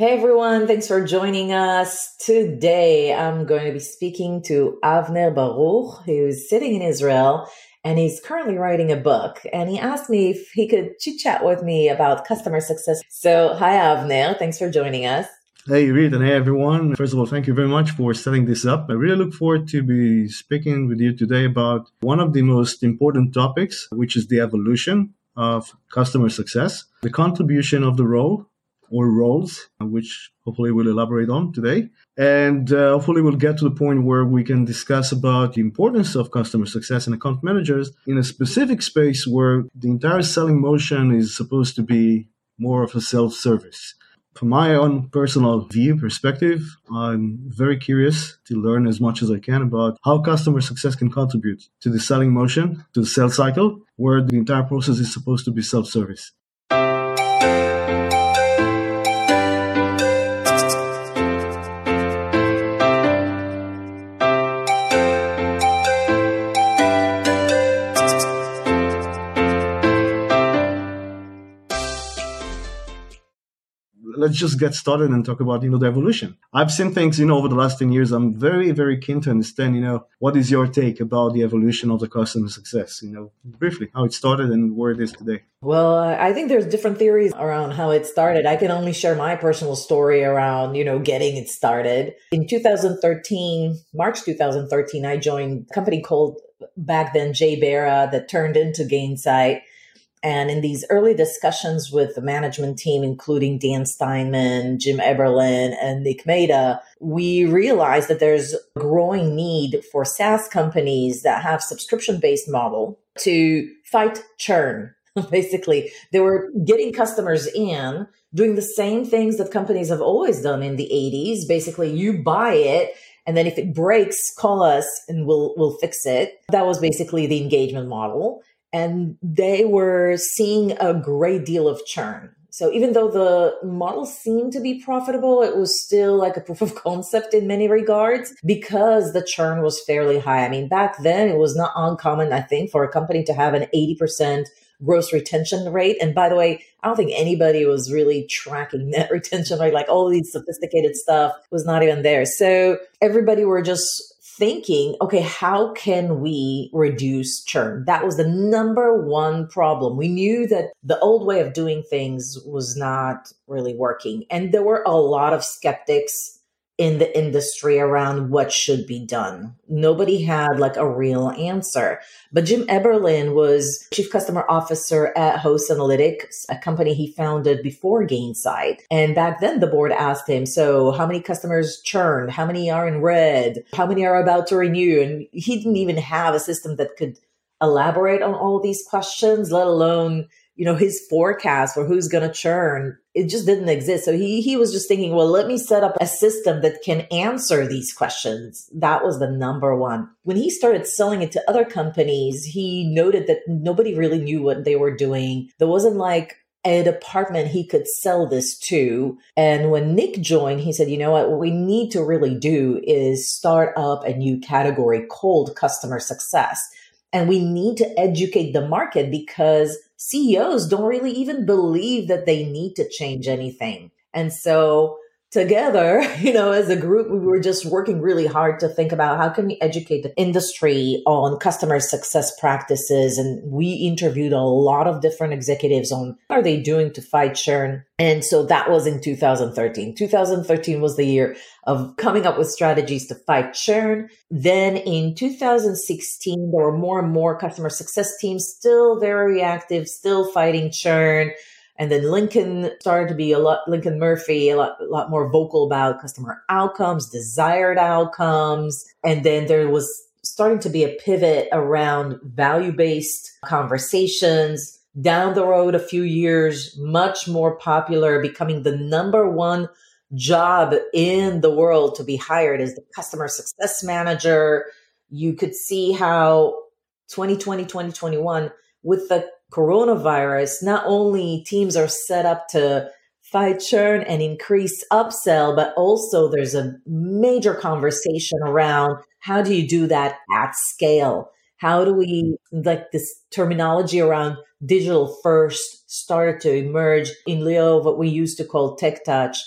Hey everyone, thanks for joining us. Today I'm going to be speaking to Avner Baruch, who's sitting in Israel and he's currently writing a book. And he asked me if he could chit chat with me about customer success. So, hi Avner, thanks for joining us. Hey Irit and hey everyone. First of all, thank you very much for setting this up. I really look forward to be speaking with you today about one of the most important topics, which is the evolution of customer success, the contribution of the role or roles, which hopefully we'll elaborate on today. And uh, hopefully we'll get to the point where we can discuss about the importance of customer success and account managers in a specific space where the entire selling motion is supposed to be more of a self-service. From my own personal view perspective, I'm very curious to learn as much as I can about how customer success can contribute to the selling motion, to the sales cycle, where the entire process is supposed to be self-service. Just get started and talk about you know the evolution. I've seen things you know over the last 10 years i'm very very keen to understand you know what is your take about the evolution of the customer success you know briefly how it started and where it is today. Well i think there's different theories around how it started. I can only share my personal story around you know getting it started. In 2013 march 2013 i joined a company called back then JBara that turned into Gainsight and in these early discussions with the management team, including Dan Steinman, Jim Eberlin, and Nick Mehta, we realized that there's a growing need for SaaS companies that have subscription-based model to fight churn. Basically, they were getting customers in, doing the same things that companies have always done in the 80s. Basically, you buy it and then if it breaks, call us and we'll we'll fix it. That was basically the engagement model and they were seeing a great deal of churn. So even though the model seemed to be profitable, it was still like a proof of concept in many regards because the churn was fairly high. I mean, back then it was not uncommon, I think, for a company to have an 80% gross retention rate. And by the way, I don't think anybody was really tracking net retention rate. Like all these sophisticated stuff was not even there. So everybody were just thinking, okay, how can we reduce churn? That was the number one problem. We knew that the old way of doing things was not really working. And there were a lot of skeptics in the industry around what should be done. Nobody had like a real answer. But Jim Eberlin was chief customer officer at Host Analytics, a company he founded before Gainsight. And back then the board asked him, so how many customers churned? How many are in red? How many are about to renew? And he didn't even have a system that could elaborate on all these questions, let alone you know, his forecast for who's going to churn, it just didn't exist. So he, he was just thinking, well, let me set up a system that can answer these questions. That was the number one. When he started selling it to other companies, he noted that nobody really knew what they were doing. There wasn't like a department he could sell this to. And when Nick joined, he said, you know what, what we need to really do is start up a new category called customer success. And we need to educate the market because CEOs don't really even believe that they need to change anything. And so together, you know, as a group, we were just working really hard to think about how can we educate the industry on customer success practices. And we interviewed a lot of different executives on what are they doing to fight churn. And so that was in 2013. 2013 was the year of coming up with strategies to fight churn. Then in 2016, there were more and more customer success teams still very active, still fighting churn. And then Lincoln started to be a lot, Lincoln Murphy, a lot, a lot more vocal about customer outcomes, desired outcomes. And then there was starting to be a pivot around value based conversations. Down the road, a few years, much more popular, becoming the number one job in the world to be hired as the customer success manager. You could see how 2020, 2021, with the coronavirus, not only teams are set up to fight churn and increase upsell, but also there's a major conversation around how do you do that at scale? How do we, like this terminology around digital first started to emerge in lieu of what we used to call tech touch.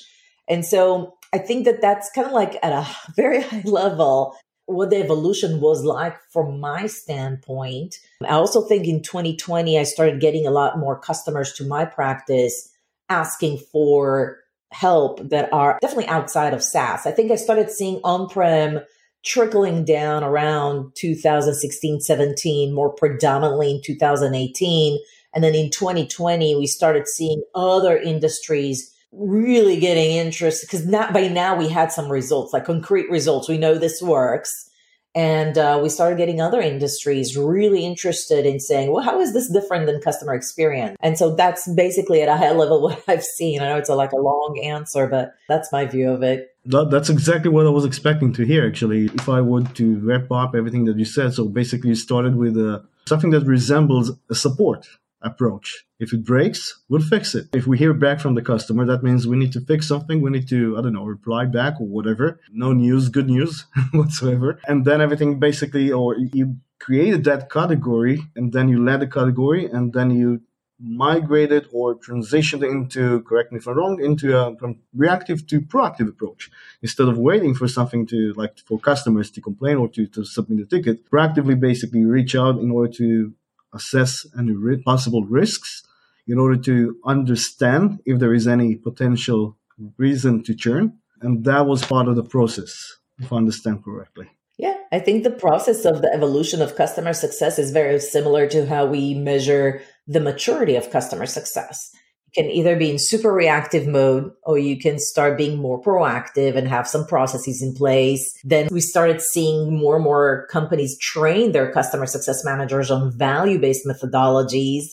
And so I think that that's kind of like at a very high level what the evolution was like from my standpoint. I also think in 2020, I started getting a lot more customers to my practice asking for help that are definitely outside of SaaS. I think I started seeing on prem trickling down around 2016, 17, more predominantly in 2018. And then in 2020, we started seeing other industries really getting interest because not by now we had some results, like concrete results. We know this works. And uh, we started getting other industries really interested in saying, well, how is this different than customer experience? And so that's basically at a high level what I've seen. I know it's a, like a long answer, but that's my view of it. That, that's exactly what I was expecting to hear, actually. If I were to wrap up everything that you said, so basically you started with uh, something that resembles a support approach. If it breaks, we'll fix it. If we hear back from the customer, that means we need to fix something. We need to, I don't know, reply back or whatever. No news, good news whatsoever. And then everything basically, or you created that category and then you led the category and then you migrated or transitioned into, correct me if I'm wrong, into a reactive to proactive approach. Instead of waiting for something to like for customers to complain or to, to submit a ticket, proactively basically reach out in order to assess any possible risks in order to understand if there is any potential reason to churn. And that was part of the process, if I understand correctly. Yeah, I think the process of the evolution of customer success is very similar to how we measure the maturity of customer success can either be in super reactive mode or you can start being more proactive and have some processes in place. Then we started seeing more and more companies train their customer success managers on value based methodologies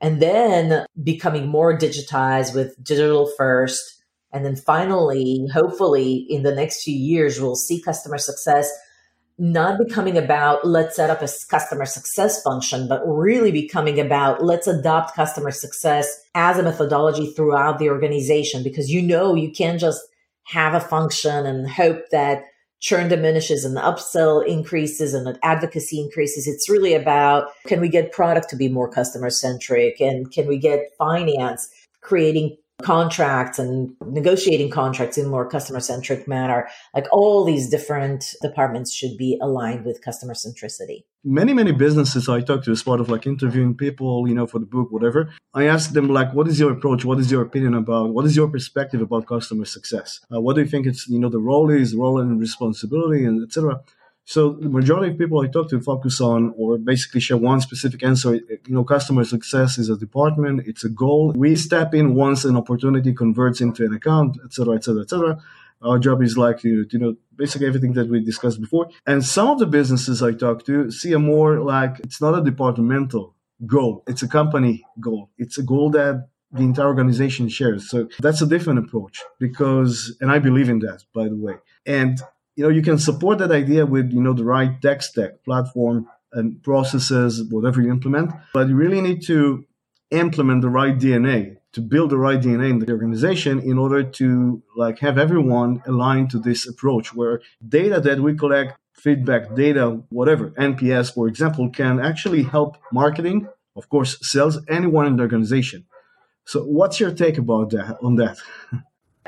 and then becoming more digitized with digital first. And then finally, hopefully in the next few years, we'll see customer success not becoming about let's set up a customer success function, but really becoming about let's adopt customer success as a methodology throughout the organization because you know you can't just have a function and hope that churn diminishes and upsell increases and advocacy increases. It's really about can we get product to be more customer centric and can we get finance creating contracts and negotiating contracts in more customer centric manner. Like all these different departments should be aligned with customer centricity. Many, many businesses I talk to as part of like interviewing people, you know, for the book, whatever, I ask them like, what is your approach? What is your opinion about, what is your perspective about customer success? Uh, what do you think it's, you know, the role is, role and responsibility and etc. So the majority of people I talk to focus on or basically share one specific answer. You know, customer success is a department, it's a goal. We step in once an opportunity converts into an account, etc., etc., etc. Our job is like you know, basically everything that we discussed before. And some of the businesses I talk to see a more like it's not a departmental goal, it's a company goal. It's a goal that the entire organization shares. So that's a different approach because, and I believe in that, by the way. And you know you can support that idea with you know the right tech stack platform and processes whatever you implement but you really need to implement the right dna to build the right dna in the organization in order to like have everyone aligned to this approach where data that we collect feedback data whatever nps for example can actually help marketing of course sales anyone in the organization. So what's your take about that on that?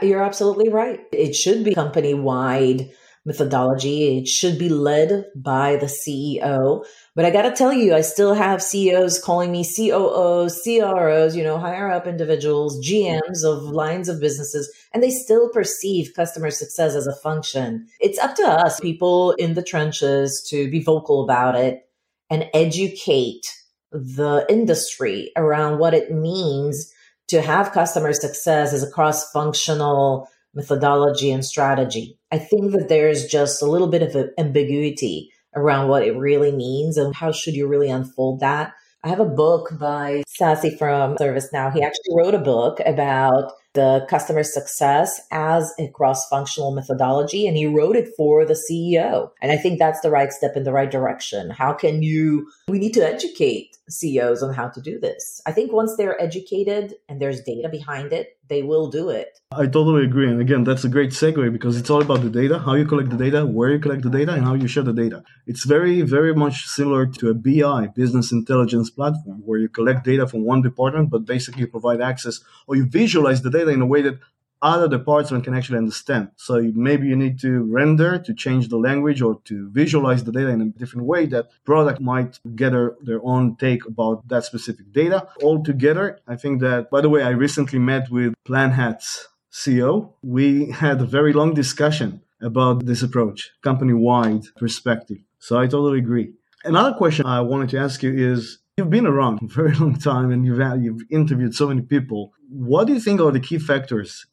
You're absolutely right. It should be company wide methodology. It should be led by the CEO. But I got to tell you, I still have CEOs calling me COOs, CROs, you know, higher up individuals, GMs of lines of businesses, and they still perceive customer success as a function. It's up to us, people in the trenches, to be vocal about it and educate the industry around what it means to have customer success as a cross functional methodology and strategy. I think that there's just a little bit of ambiguity around what it really means and how should you really unfold that. I have a book by Sassy from ServiceNow. He actually wrote a book about the customer success as a cross functional methodology, and he wrote it for the CEO. And I think that's the right step in the right direction. How can you, we need to educate CEOs on how to do this. I think once they're educated and there's data behind it, they will do it. I totally agree. And again, that's a great segue because it's all about the data, how you collect the data, where you collect the data, and how you share the data. It's very, very much similar to a BI, business intelligence platform, where you collect data from one department, but basically provide access or you visualize the data in a way that other departments can actually understand. So maybe you need to render to change the language or to visualize the data in a different way that product might gather their own take about that specific data. All together, I think that, by the way, I recently met with Planhat's CEO. We had a very long discussion about this approach, company wide perspective. So I totally agree. Another question I wanted to ask you is you've been around a very long time and you've, had, you've interviewed so many people. What do you think are the key factors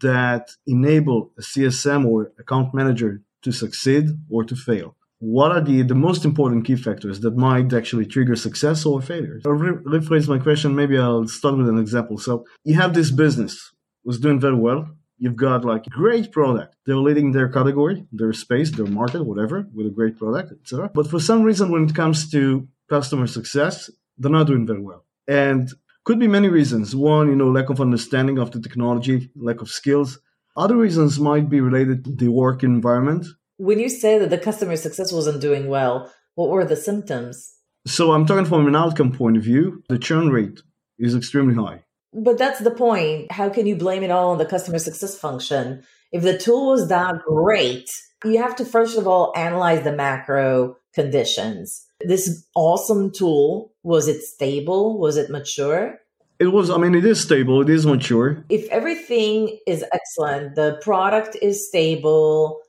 that enable a CSM or account manager to succeed or to fail? What are the, the most important key factors that might actually trigger success or failure? I'll re- rephrase my question. Maybe I'll start with an example. So you have this business was doing very well. You've got like great product. They're leading their category, their space, their market, whatever, with a great product, etc. But for some reason, when it comes to customer success, they're not doing very well. And could be many reasons. One, you know, lack of understanding of the technology, lack of skills. Other reasons might be related to the work environment. When you say that the customer success wasn't doing well, what were the symptoms? So I'm talking from an outcome point of view. The churn rate is extremely high. But that's the point. How can you blame it all on the customer success function? If the tool was that great, you have to first of all analyze the macro conditions. This awesome tool, was it stable? Was it mature? It was, I mean, it is stable, it is mature. If everything is excellent, the product is stable,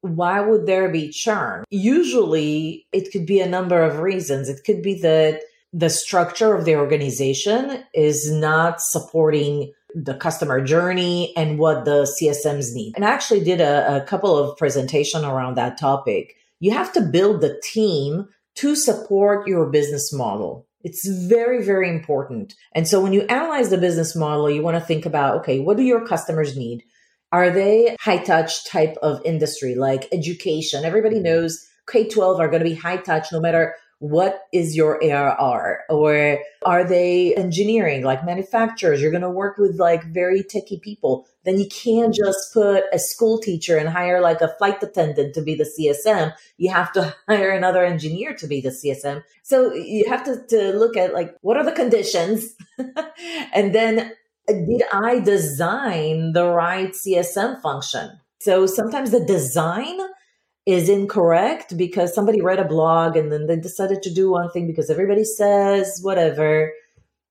why would there be churn? Usually, it could be a number of reasons. It could be that the structure of the organization is not supporting the customer journey and what the CSMs need. And I actually did a, a couple of presentation around that topic. You have to build the team to support your business model. It's very, very important. And so when you analyze the business model, you want to think about, okay, what do your customers need? Are they high touch type of industry like education? Everybody mm-hmm. knows K 12 are going to be high touch no matter what is your ARR? Or are they engineering, like manufacturers? You're going to work with like very techie people. Then you can't just put a school teacher and hire like a flight attendant to be the CSM. You have to hire another engineer to be the CSM. So you have to, to look at like, what are the conditions? and then uh, did I design the right CSM function? So sometimes the design is incorrect because somebody read a blog and then they decided to do one thing because everybody says whatever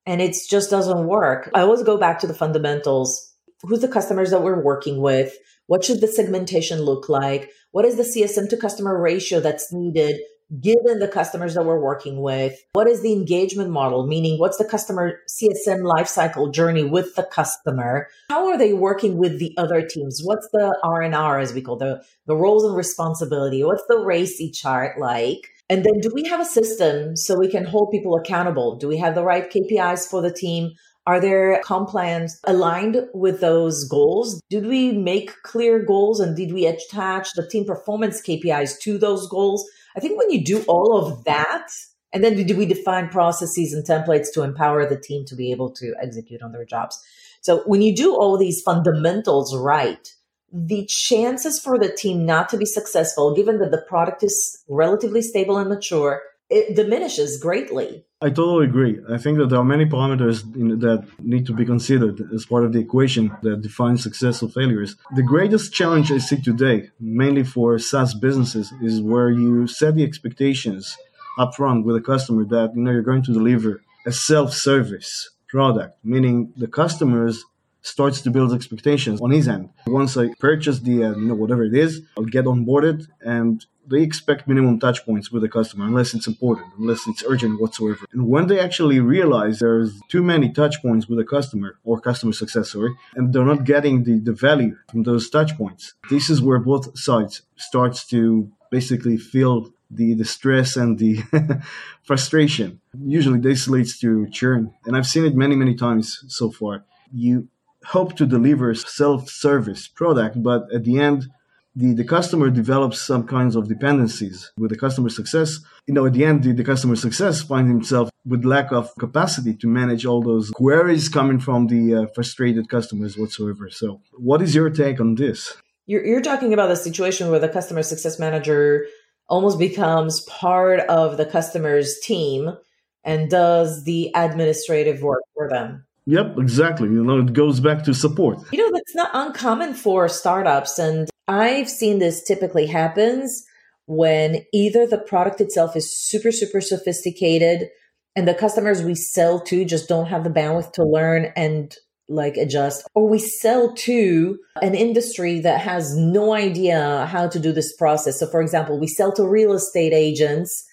and it just doesn't work. I always go back to the fundamentals. Who's the customers that we're working with? What should the segmentation look like? What is the CSM to customer ratio that's needed given the customers that we're working with what is the engagement model? Meaning what's the customer csm lifecycle journey with the customer? How are they working with the other teams? What's the r&r as we call the the roles and responsibility? What's the RACI chart like? And then do we have a system so we can hold people accountable? Do we have the right kpis for the team? Are there comp plans aligned with those goals? Did we make clear goals and did we attach the team performance KPIs to those goals? I think when you do all of that, and then do we define processes and templates to empower the team to be able to execute on their jobs? So when you do all these fundamentals right, the chances for the team not to be successful, given that the product is relatively stable and mature, it diminishes greatly. I totally agree. I think that there are many parameters in, that need to be considered as part of the equation that defines success or failures. The greatest challenge I see today, mainly for SaaS businesses, is where you set the expectations upfront with a customer that you know you're going to deliver a self-service product, meaning the customers starts to build expectations on his end. Once I purchase the, uh, you know, whatever it is, I'll get onboarded and they expect minimum touch points with the customer unless it's important, unless it's urgent whatsoever. And when they actually realize there's too many touch points with a customer or customer success, sorry, and they're not getting the, the value from those touch points, this is where both sides starts to basically feel the, the stress and the frustration. Usually this leads to churn. And I've seen it many, many times so far. You hope to deliver self-service product, but at the end, the, the customer develops some kinds of dependencies with the customer success. You know, at the end, the, the customer success finds himself with lack of capacity to manage all those queries coming from the uh, frustrated customers whatsoever. So, what is your take on this? You're, you're talking about the situation where the customer success manager almost becomes part of the customer's team and does the administrative work for them. Yep, exactly. You know, it goes back to support. You know, that's not uncommon for startups. And I've seen this typically happens when either the product itself is super, super sophisticated and the customers we sell to just don't have the bandwidth to learn and like adjust, or we sell to an industry that has no idea how to do this process. So, for example, we sell to real estate agents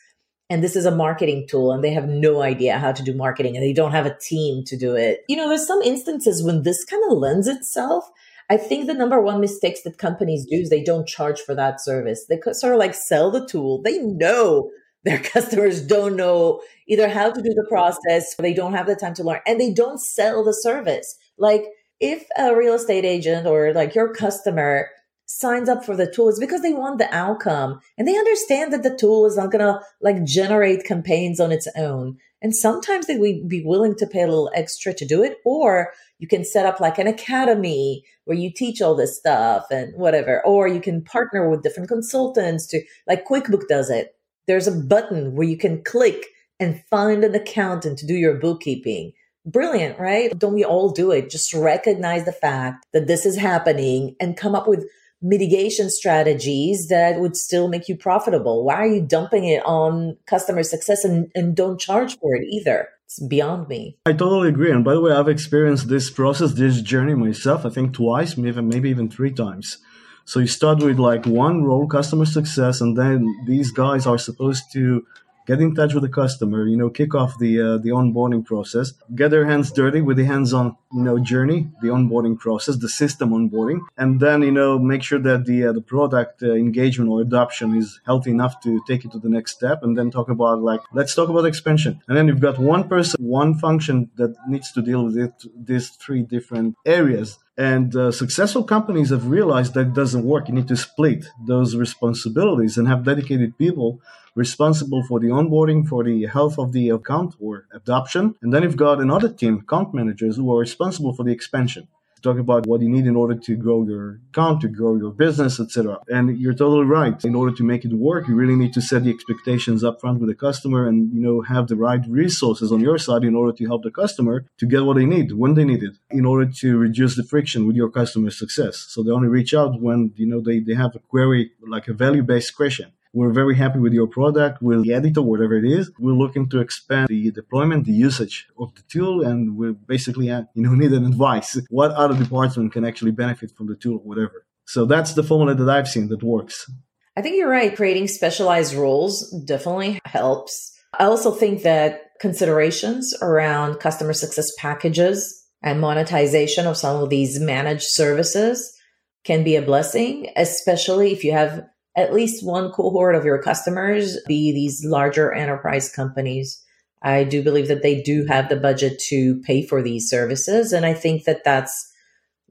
and this is a marketing tool and they have no idea how to do marketing and they don't have a team to do it. You know, there's some instances when this kind of lends itself. I think the number one mistakes that companies do is they don't charge for that service. They sort of like sell the tool. They know their customers don't know either how to do the process, they don't have the time to learn, and they don't sell the service. Like if a real estate agent or like your customer signs up for the tool is because they want the outcome and they understand that the tool is not going to like generate campaigns on its own. And sometimes they would be willing to pay a little extra to do it. Or you can set up like an academy where you teach all this stuff and whatever. Or you can partner with different consultants to like QuickBook does it. There's a button where you can click and find an accountant to do your bookkeeping brilliant, right? Don't we all do it? Just recognize the fact that this is happening and come up with mitigation strategies that would still make you profitable? Why are you dumping it on customer success and, and don't charge for it either? It's beyond me. I totally agree. And by the way, I've experienced this process, this journey myself, I think twice, maybe, maybe even three times. So you start with like one role, customer success, and then these guys are supposed to get in touch with the customer, you know, kick off the uh, the onboarding process, get their hands dirty with the hands-on, you know, journey, the onboarding process, the system onboarding, and then you know make sure that the uh, the product uh, engagement or adoption is healthy enough to take it to the next step, and then talk about like let's talk about expansion, and then you've got one person, one function that needs to deal with it, these three different areas and uh, successful companies have realized that it doesn't work. You need to split those responsibilities and have dedicated people responsible for the onboarding, for the health of the account or adoption. And then you've got another team, account managers, who are responsible for the expansion. Talk about what you need in order to grow your account, to grow your business, etc. And you're totally right. In order to make it work, you really need to set the expectations up front with the customer and you know have the right resources on your side in order to help the customer to get what they need when they need it, in order to reduce the friction with your customer success. So they only reach out when you know they, they have a query like a value-based question we're very happy with your product. We'll edit or whatever it is. We're looking to expand the deployment, the usage of the tool, and we basically uh, you know need an advice. What other department can actually benefit from the tool, or whatever. So that's the formula that I've seen that works. I think you're right. Creating specialized roles definitely helps. I also think that considerations around customer success packages and monetization of some of these managed services can be a blessing, especially if you have at least one cohort of your customers be these larger enterprise companies. I do believe that they do have the budget to pay for these services. And I think that that's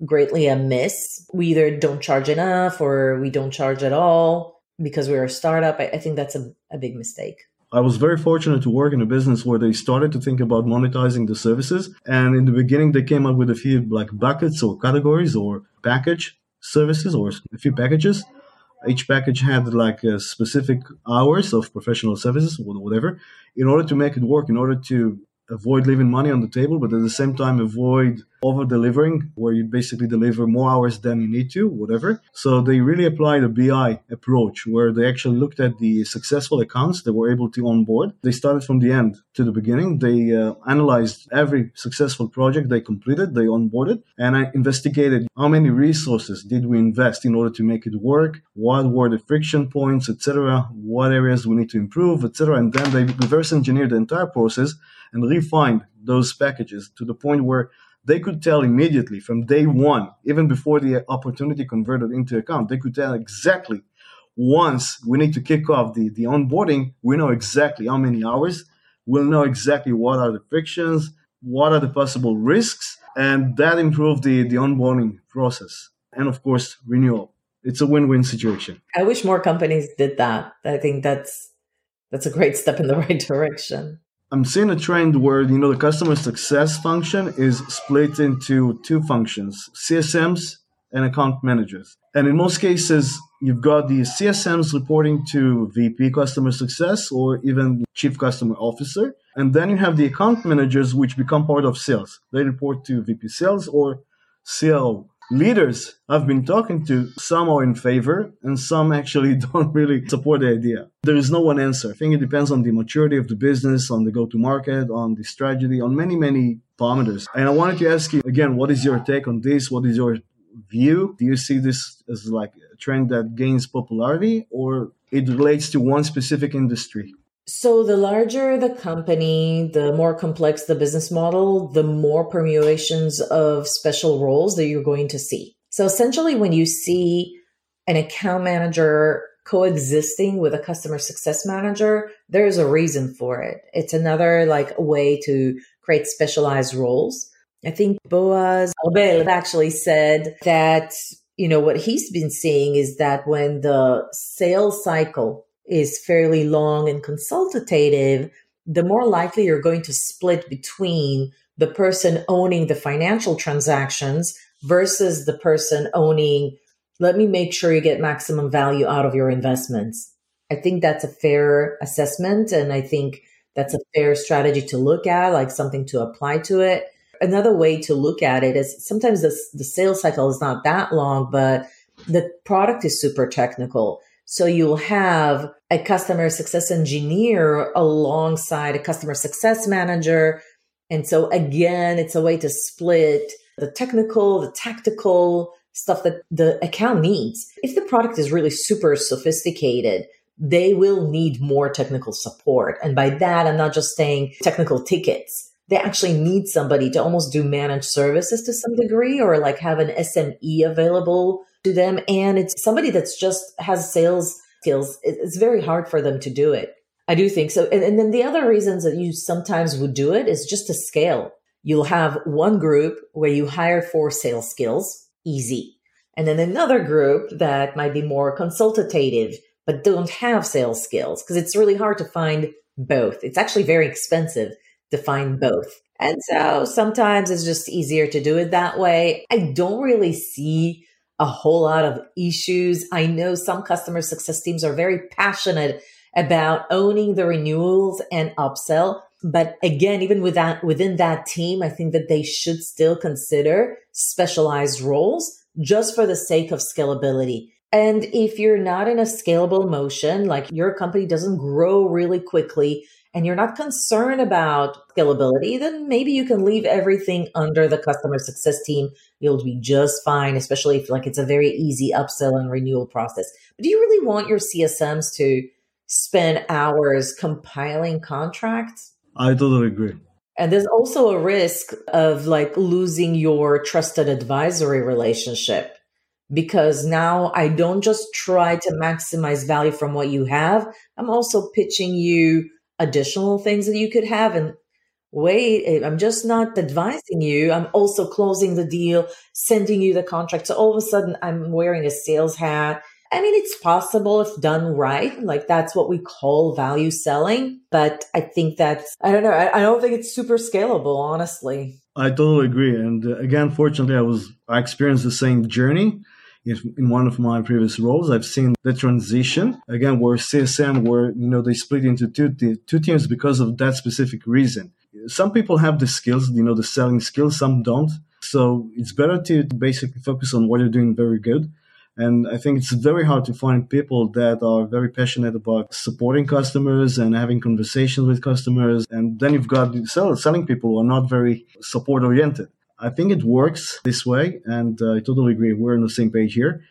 greatly a miss. We either don't charge enough or we don't charge at all because we're a startup. I, I think that's a, a big mistake. I was very fortunate to work in a business where they started to think about monetizing the services. And in the beginning, they came up with a few like buckets or categories or package services or a few packages each package had like specific hours of professional services or whatever in order to make it work in order to avoid leaving money on the table but at the same time avoid over delivering where you basically deliver more hours than you need to, whatever. So they really applied a BI approach where they actually looked at the successful accounts that were able to onboard. They started from the end to the beginning. They uh, analyzed every successful project they completed, they onboarded, and I investigated how many resources did we invest in order to make it work, what were the friction points, etc., what areas we need to improve, etc. And then they reverse engineered the entire process and refined those packages to the point where they could tell immediately from day one, even before the opportunity converted into account, they could tell exactly once we need to kick off the, the onboarding, we know exactly how many hours, we'll know exactly what are the frictions, what are the possible risks, and that improved the, the onboarding process. And of course, renewal. It's a win-win situation. I wish more companies did that. I think that's that's a great step in the right direction. I'm seeing a trend where you know the customer success function is split into two functions: CSMs and account managers. And in most cases, you've got the CSMs reporting to VP customer success or even chief customer officer. And then you have the account managers, which become part of sales. They report to VP sales or CLO. Leaders I've been talking to, some are in favor and some actually don't really support the idea. There is no one answer. I think it depends on the maturity of the business, on the go to market, on the strategy, on many, many parameters. And I wanted to ask you again, what is your take on this? What is your view? Do you see this as like a trend that gains popularity or it relates to one specific industry? So, the larger the company, the more complex the business model, the more permutations of special roles that you're going to see. So, essentially, when you see an account manager coexisting with a customer success manager, there's a reason for it. It's another like way to create specialized roles. I think Boaz Arbel actually said that, you know, what he's been seeing is that when the sales cycle is fairly long and consultative, the more likely you're going to split between the person owning the financial transactions versus the person owning, let me make sure you get maximum value out of your investments. I think that's a fair assessment. And I think that's a fair strategy to look at, like something to apply to it. Another way to look at it is sometimes the, the sales cycle is not that long, but the product is super technical. So you'll have a customer success engineer alongside a customer success manager. And so again, it's a way to split the technical, the tactical stuff that the account needs. If the product is really super sophisticated, they will need more technical support. And by that, I'm not just saying technical tickets. They actually need somebody to almost do managed services to some degree or like have an SME available to them. And it's somebody that's just has sales skills. It's very hard for them to do it. I do think so. And, and then the other reasons that you sometimes would do it is just to scale. You'll have one group where you hire for sales skills, easy. And then another group that might be more consultative, but don't have sales skills because it's really hard to find both. It's actually very expensive to find both. And so sometimes it's just easier to do it that way. I don't really see a whole lot of issues. I know some customer success teams are very passionate about owning the renewals and upsell. But again, even with that, within that team, I think that they should still consider specialized roles just for the sake of scalability. And if you're not in a scalable motion, like your company doesn't grow really quickly, and you're not concerned about scalability, then maybe you can leave everything under the customer success team. You'll be just fine, especially if like it's a very easy upsell and renewal process. But do you really want your CSMs to spend hours compiling contracts? I totally agree. And there's also a risk of like losing your trusted advisory relationship because now I don't just try to maximize value from what you have. I'm also pitching you additional things that you could have. And wait eh, i'm just not advising you. I'm also closing the deal sending you the contract. So all of a sudden i'm wearing a sales hat. I mean it's possible if done right like that's what we call value selling but i think that's i don't know i, don't think it's super scalable honestly. I totally agree. And uh, again fortunately i was i experienced the same journey in one of my previous roles, I've seen the transition again where CSM where you know they split into two two teams because of that specific reason. Some people have the skills, you know, the selling skills, some don't. So it's better to basically focus on what you're doing very good. And I think it's very hard to find people that are very passionate about supporting customers and having conversations with customers. And then you've got selling people who are not very support oriented. I think it works this way, and uh, I totally agree. We're on the same page here.